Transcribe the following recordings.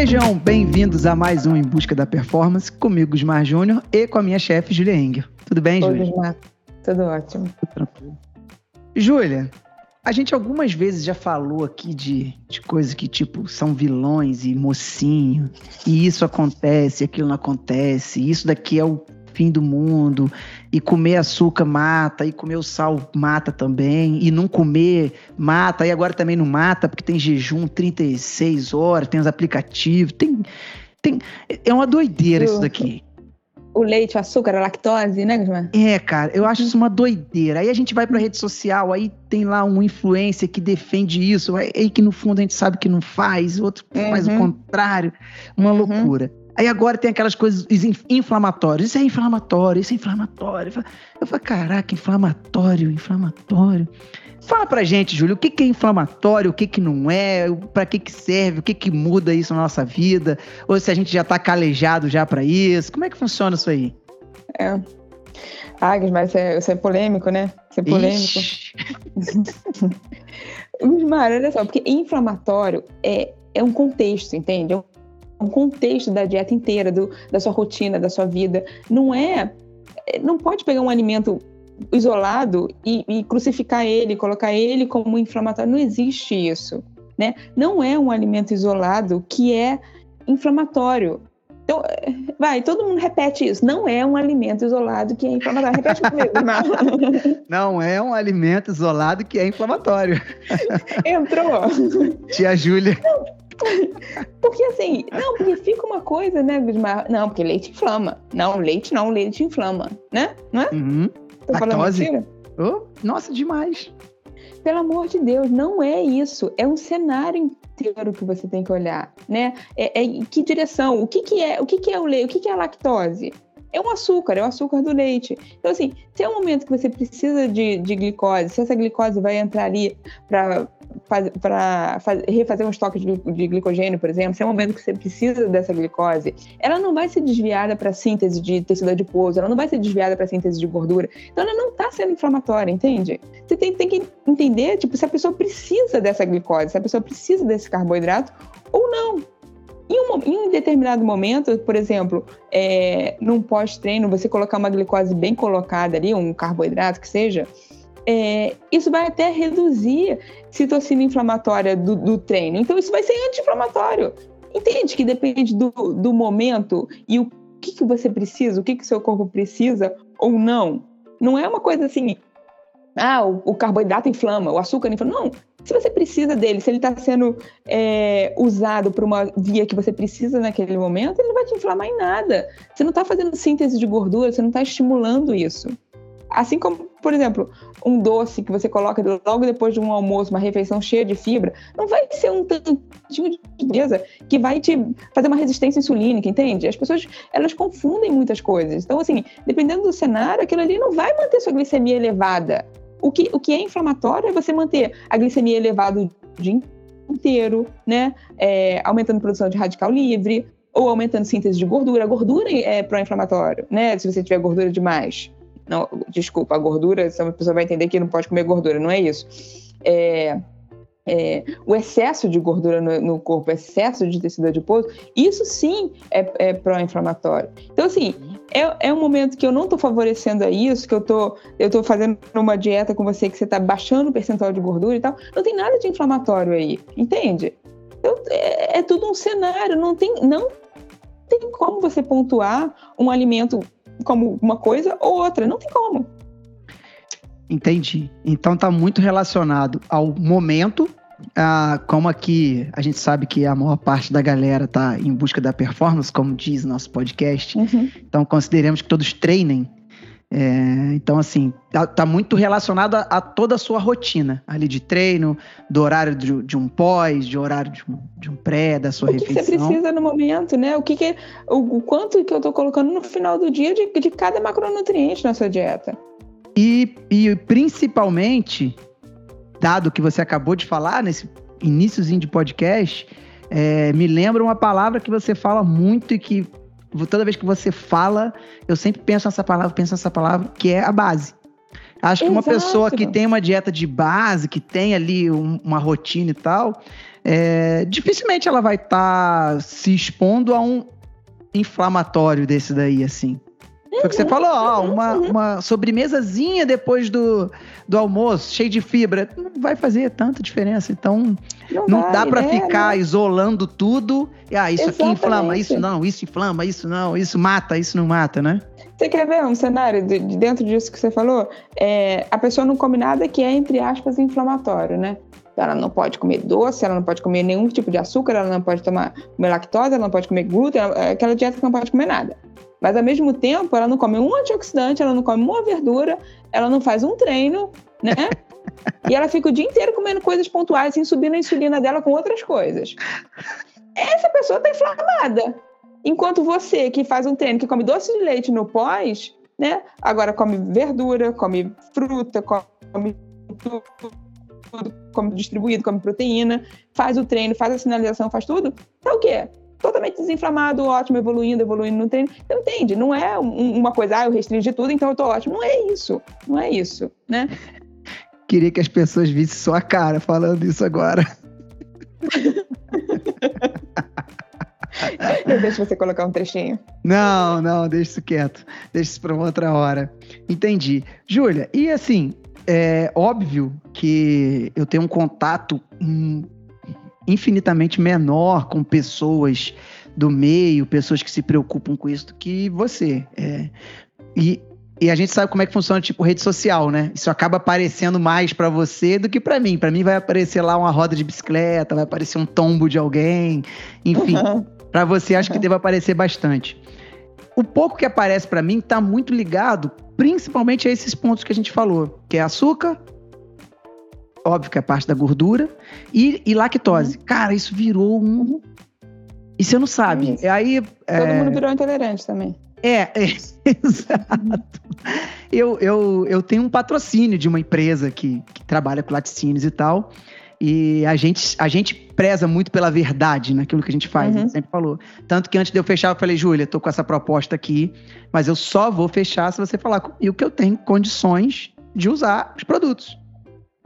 Sejam bem-vindos a mais um Em Busca da Performance, comigo, Gusmar Júnior, e com a minha chefe, Julia Enger. Tudo bem, Júlia? Gusmar. Tudo ótimo. Tudo tranquilo. Júlia, a gente algumas vezes já falou aqui de, de coisas que, tipo, são vilões e mocinho, e isso acontece, aquilo não acontece, isso daqui é o fim do mundo, e comer açúcar mata, e comer o sal mata também, e não comer mata, e agora também não mata, porque tem jejum 36 horas, tem os aplicativos, tem. tem é uma doideira isso daqui. O leite, o açúcar, a lactose, né, Gusmar? É, cara, eu acho isso uma doideira. Aí a gente vai pra rede social, aí tem lá um influencer que defende isso, aí que no fundo a gente sabe que não faz, outro uhum. faz o contrário. Uma uhum. loucura. Aí agora tem aquelas coisas inflamatórias. Isso é inflamatório, isso é inflamatório. Eu falo, caraca, inflamatório, inflamatório. Fala pra gente, Júlio, o que, que é inflamatório, o que, que não é, para que, que serve, o que, que muda isso na nossa vida, ou se a gente já tá calejado já para isso. Como é que funciona isso aí? É. Ah, isso é, isso é polêmico, né? Isso é polêmico. Gusmar, olha só, porque inflamatório é, é um contexto, entende? É um um contexto da dieta inteira, do, da sua rotina, da sua vida. Não é. Não pode pegar um alimento isolado e, e crucificar ele, colocar ele como inflamatório. Não existe isso. Né? Não é um alimento isolado que é inflamatório. Então, vai, todo mundo repete isso. Não é um alimento isolado que é inflamatório. Repete comigo, Não é um alimento isolado que é inflamatório. Entrou. Tia Júlia. Não, porque assim, não, porque fica uma coisa, né, Gusmar? Não, porque leite inflama. Não, leite não, leite inflama, né? Não é? Uhum. Tô falando mentira? Oh, nossa, demais. Pelo amor de Deus, não é isso. É um cenário inteiro que você tem que olhar, né? É, é que direção? O que, que é? O que, que é o leite? O que, que é a lactose? É um açúcar, é o açúcar do leite. Então, assim, se é um momento que você precisa de, de glicose, se essa glicose vai entrar ali para para refazer um estoque de, de, glicogênio, por exemplo, se é um momento que você precisa dessa glicose, ela não vai ser desviada para síntese de tecido adiposo, ela não vai ser desviada para síntese de gordura. Então ela não está sendo inflamatória, entende? Você tem, tem, que entender, tipo, se a pessoa precisa dessa glicose, se a pessoa precisa desse carboidrato ou não. Em um, em um determinado momento, por exemplo, é, num pós-treino, você colocar uma glicose bem colocada ali, um carboidrato que seja, é, isso vai até reduzir citocina inflamatória do, do treino. Então, isso vai ser anti-inflamatório. Entende que depende do, do momento e o que, que você precisa, o que, que seu corpo precisa ou não. Não é uma coisa assim, ah, o, o carboidrato inflama, o açúcar inflama. Não. Se você precisa dele, se ele está sendo é, usado por uma via que você precisa naquele momento, ele não vai te inflamar em nada. Você não está fazendo síntese de gordura, você não está estimulando isso. Assim como, por exemplo, um doce que você coloca logo depois de um almoço, uma refeição cheia de fibra, não vai ser um tantinho de beleza que vai te fazer uma resistência insulínica, entende? As pessoas, elas confundem muitas coisas. Então, assim, dependendo do cenário, aquilo ali não vai manter sua glicemia elevada. O que, o que é inflamatório é você manter a glicemia elevada o dia inteiro, né? É, aumentando a produção de radical livre, ou aumentando síntese de gordura. A gordura é pró-inflamatório, né? Se você tiver gordura demais. Não, desculpa, a gordura, a pessoa vai entender que não pode comer gordura, não é isso. É, é, o excesso de gordura no, no, corpo, excesso de tecido adiposo, isso sim é, é pró-inflamatório. Então, assim, é, é um momento que eu não estou favorecendo a isso, que eu tô, eu tô fazendo uma dieta com você que você está baixando o percentual de gordura e tal. Não tem nada de inflamatório aí, entende? Então, é, é tudo um cenário, não tem, não tem como você pontuar um alimento como uma coisa ou outra. Não tem como. Entendi. Então tá muito relacionado ao momento, ah, como aqui a gente sabe que a maior parte da galera tá em busca da performance, como diz nosso podcast. Uhum. Então consideremos que todos treinem é, então, assim, tá, tá, muito relacionado a, a, toda a sua rotina ali de treino, do horário de, de um pós, de horário de um, de um pré, da sua o refeição. O que você precisa no momento, né? O que, que o, o, quanto que eu tô colocando no final do dia de, de cada macronutriente na sua dieta. E, e principalmente, dado que você acabou de falar nesse iníciozinho de podcast, é, me lembra uma palavra que você fala muito e que toda vez que você fala, eu sempre penso nessa palavra, penso nessa palavra, que é a base. Acho que uma pessoa que tem uma dieta de base, que tem ali um, uma rotina e tal, é, dificilmente ela vai estar tá se expondo a um inflamatório desse daí, assim. Foi o que você uhum. falou, ó, uma, uhum. uma sobremesazinha depois do, do almoço, cheio de fibra, não vai fazer tanta diferença. Então, não, não vai, dá para né? ficar isolando tudo. E, ah, isso Exatamente. aqui inflama, isso não, isso inflama, isso não, isso mata, isso não mata, né? Você quer ver um cenário de, de dentro disso que você falou? É, a pessoa não come nada que é, entre aspas, inflamatório, né? Ela não pode comer doce, ela não pode comer nenhum tipo de açúcar, ela não pode tomar lactose, ela não pode comer glúten, ela, é aquela dieta que não pode comer nada. Mas ao mesmo tempo, ela não come um antioxidante, ela não come uma verdura, ela não faz um treino, né? e ela fica o dia inteiro comendo coisas pontuais, assim, subindo a insulina dela com outras coisas. Essa pessoa está inflamada. Enquanto você, que faz um treino, que come doce de leite no pós, né? Agora come verdura, come fruta, come tudo, come distribuído, come proteína, faz o treino, faz a sinalização, faz tudo, tá o quê? Totalmente desinflamado, ótimo, evoluindo, evoluindo no treino. Então, entende? Não é um, uma coisa, ah, eu restringi tudo, então eu tô ótimo. Não é isso. Não é isso, né? Queria que as pessoas vissem sua cara falando isso agora. Eu deixo você colocar um trechinho. Não, não, deixa isso quieto. Deixa isso para outra hora. Entendi. Júlia, e assim, é óbvio que eu tenho um contato hum, infinitamente menor com pessoas do meio, pessoas que se preocupam com isso do que você. É, e, e a gente sabe como é que funciona tipo rede social, né? Isso acaba aparecendo mais para você do que para mim. Para mim vai aparecer lá uma roda de bicicleta, vai aparecer um tombo de alguém, enfim. Uhum. Para você, acho que deve aparecer bastante. O pouco que aparece para mim está muito ligado, principalmente a esses pontos que a gente falou, que é açúcar, óbvio que é parte da gordura, e, e lactose. Uhum. Cara, isso virou um. E você não sabe. É aí, Todo é... mundo virou intolerante também. É, é exato. Eu, eu, eu tenho um patrocínio de uma empresa que, que trabalha com laticínios e tal. E a gente, a gente preza muito pela verdade naquilo que a gente faz, uhum. a gente sempre falou. Tanto que antes de eu fechar, eu falei, Júlia, tô com essa proposta aqui, mas eu só vou fechar se você falar comigo que eu tenho condições de usar os produtos.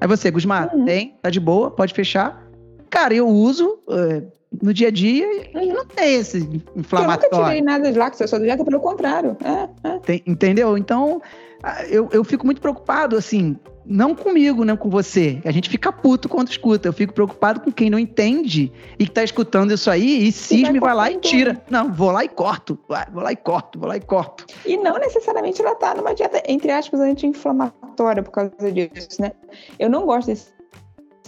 Aí você, Gusmar, uhum. tem, tá de boa, pode fechar. Cara, eu uso uh, no dia a dia e não tem esse inflamatório. Eu nunca tirei nada de lá, que só do dieta, pelo contrário. É, é. Tem, entendeu? Então, eu, eu fico muito preocupado, assim, não comigo, não com você. A gente fica puto quando escuta. Eu fico preocupado com quem não entende e que tá escutando isso aí e cisme vai, vai lá e tira. Não, vou lá e corto. Vou lá e corto, vou lá e corto. E não necessariamente ela tá numa dieta, entre aspas, anti-inflamatória por causa disso, né? Eu não gosto desse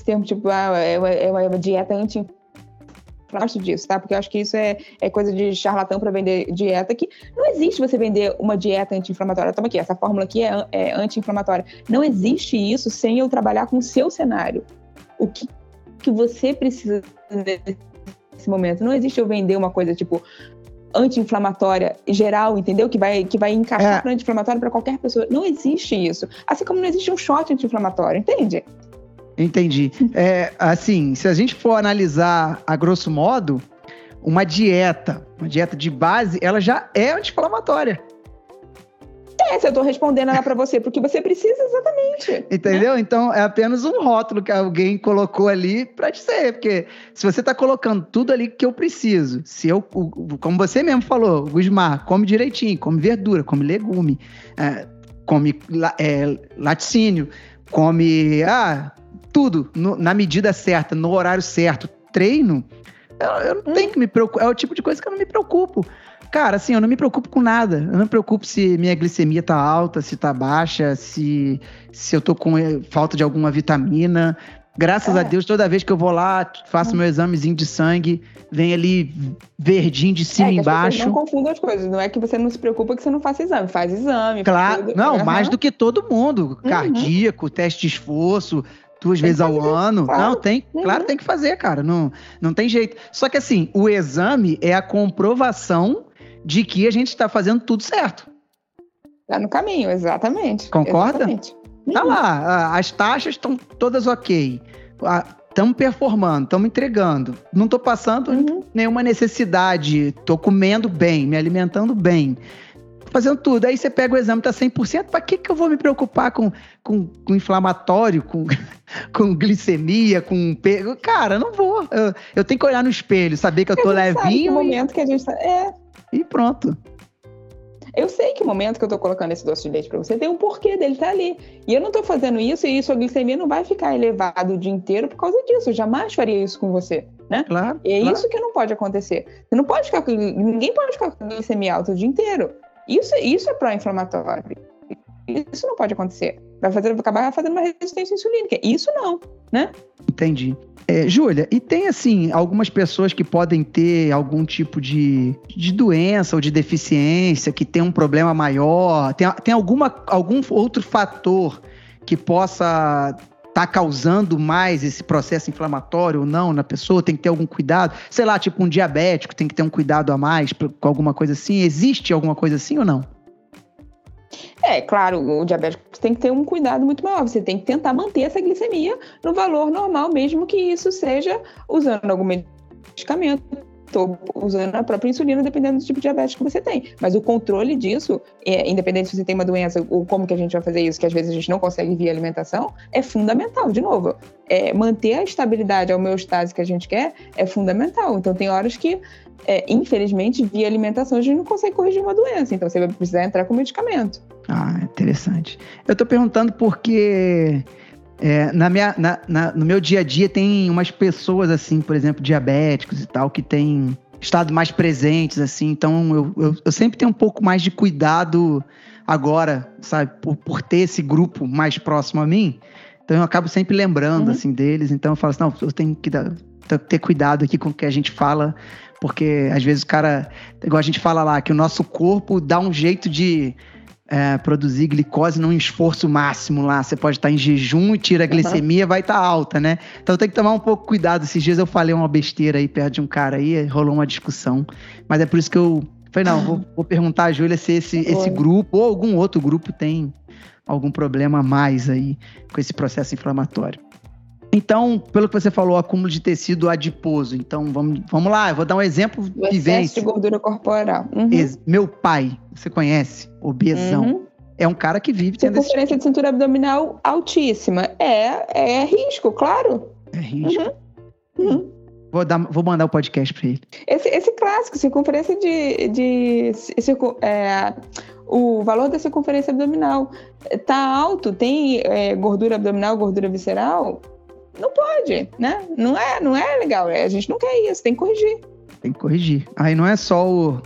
termo, tipo, ah, é uma, é uma dieta anti-inflamatória gosto disso, tá? Porque eu acho que isso é, é coisa de charlatão para vender dieta, que não existe você vender uma dieta anti-inflamatória. Toma aqui, essa fórmula aqui é, é anti-inflamatória. Não existe isso sem eu trabalhar com o seu cenário. O que, que você precisa nesse momento. Não existe eu vender uma coisa tipo anti-inflamatória geral, entendeu? Que vai, que vai encaixar é. para anti-inflamatório para qualquer pessoa. Não existe isso. Assim como não existe um shot anti-inflamatório, entende? Entendi. É, assim, se a gente for analisar a grosso modo, uma dieta, uma dieta de base, ela já é anti-inflamatória. É, se eu tô respondendo ela para você, porque você precisa exatamente. Entendeu? Né? Então é apenas um rótulo que alguém colocou ali para dizer, porque se você tá colocando tudo ali que eu preciso, se eu, como você mesmo falou, Gusmar, come direitinho, come verdura, come legume, é, come é, laticínio, come ah, tudo no, na medida certa, no horário certo, treino, eu, eu não tenho que me preocupar. É o tipo de coisa que eu não me preocupo. Cara, assim, eu não me preocupo com nada. Eu não me preocupo se minha glicemia tá alta, se tá baixa, se, se eu tô com eh, falta de alguma vitamina. Graças é. a Deus, toda vez que eu vou lá, faço meu examezinho de sangue, vem ali verdinho de cima é, e embaixo. Não confunda as coisas. Não é que você não se preocupa que você não faça exame. Faz exame. Claro. Faz não, mais do que todo mundo. Uhum. Cardíaco, teste de esforço, duas tem vezes ao ano. Claro. Não, tem, uhum. claro, tem que fazer, cara. Não, não tem jeito. Só que assim, o exame é a comprovação de que a gente está fazendo tudo certo. Tá no caminho, exatamente. Concorda? Exatamente. Tá uhum. lá, as taxas estão todas ok. Estamos performando, estamos entregando. Não estou passando uhum. nenhuma necessidade. Estou comendo bem, me alimentando bem fazendo tudo. Aí você pega o exame, tá 100%, para que, que eu vou me preocupar com, com, com inflamatório, com, com glicemia, com pego. Cara, não vou. Eu, eu, tenho que olhar no espelho, saber que eu tô levinho. Sabe momento que a gente tá... É. E pronto. Eu sei que o momento que eu tô colocando esse doce de leite para você tem um porquê dele tá ali. E eu não tô fazendo isso e sua glicemia não vai ficar elevada o dia inteiro por causa disso. Eu jamais faria isso com você, né? Claro. E é claro. isso que não pode acontecer. Você não pode ficar com... ninguém pode ficar com glicemia alta o dia inteiro. Isso, isso é pró-inflamatório. Isso não pode acontecer. Vai, fazer, acabar fazendo uma resistência insulínica. Isso não, né? Entendi. É, Júlia, e tem assim, algumas pessoas que podem ter algum tipo de, de doença ou de deficiência, que tem um problema maior, tem, tem alguma, algum outro fator que possa tá causando mais esse processo inflamatório ou não na pessoa, tem que ter algum cuidado. Sei lá, tipo um diabético tem que ter um cuidado a mais com alguma coisa assim. Existe alguma coisa assim ou não? É, claro, o diabético tem que ter um cuidado muito maior. Você tem que tentar manter essa glicemia no valor normal, mesmo que isso seja usando algum medicamento ou usando a própria insulina, dependendo do tipo de diabetes que você tem. Mas o controle disso, é, independente se você tem uma doença ou como que a gente vai fazer isso, que às vezes a gente não consegue via alimentação, é fundamental. De novo, é, manter a estabilidade, a homeostase que a gente quer é fundamental. Então, tem horas que é, infelizmente, via alimentação, a gente não consegue corrigir uma doença. Então, você vai precisar entrar com medicamento. Ah, interessante. Eu estou perguntando porque é, na minha, na, na, no meu dia a dia tem umas pessoas, assim, por exemplo, diabéticos e tal, que têm estado mais presentes, assim. Então, eu, eu, eu sempre tenho um pouco mais de cuidado agora, sabe, por, por ter esse grupo mais próximo a mim. Então, eu acabo sempre lembrando, uhum. assim, deles. Então, eu falo assim, não, eu tenho que dar, ter cuidado aqui com o que a gente fala, porque às vezes o cara, igual a gente fala lá, que o nosso corpo dá um jeito de é, produzir glicose num esforço máximo lá. Você pode estar em jejum e tira a glicemia, uhum. vai estar alta, né? Então tem que tomar um pouco cuidado. Esses dias eu falei uma besteira aí perto de um cara aí, rolou uma discussão. Mas é por isso que eu falei, não, vou, vou perguntar a Júlia se esse, esse grupo ou algum outro grupo tem algum problema a mais aí com esse processo inflamatório. Então, pelo que você falou, acúmulo de tecido adiposo. Então, vamos, vamos lá, eu vou dar um exemplo o excesso de gordura corporal. Uhum. Meu pai, você conhece? Obesão. Uhum. É um cara que vive tendo Circunferência esse... de cintura abdominal altíssima. É, é risco, claro. É risco. Uhum. uhum. Vou, dar, vou mandar o podcast para ele. Esse, esse clássico, circunferência de. de circun, é, o valor da circunferência abdominal tá alto, tem é, gordura abdominal, gordura visceral, não pode, né? Não é, não é legal. É, a gente não quer isso, tem que corrigir. Tem que corrigir. Aí não é só o,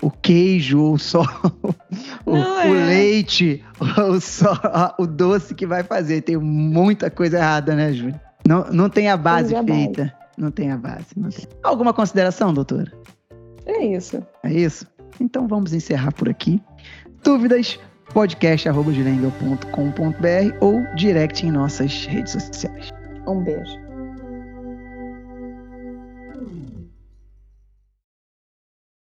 o queijo, ou só o, o é. leite, ou só o doce que vai fazer. Tem muita coisa errada, né, Júlia? Não, não tem a base tem feita. Base. Não tem a base. Tem. Alguma consideração, doutora? É isso. É isso? Então vamos encerrar por aqui. Dúvidas? podcast.com.br ou direct em nossas redes sociais. Um beijo.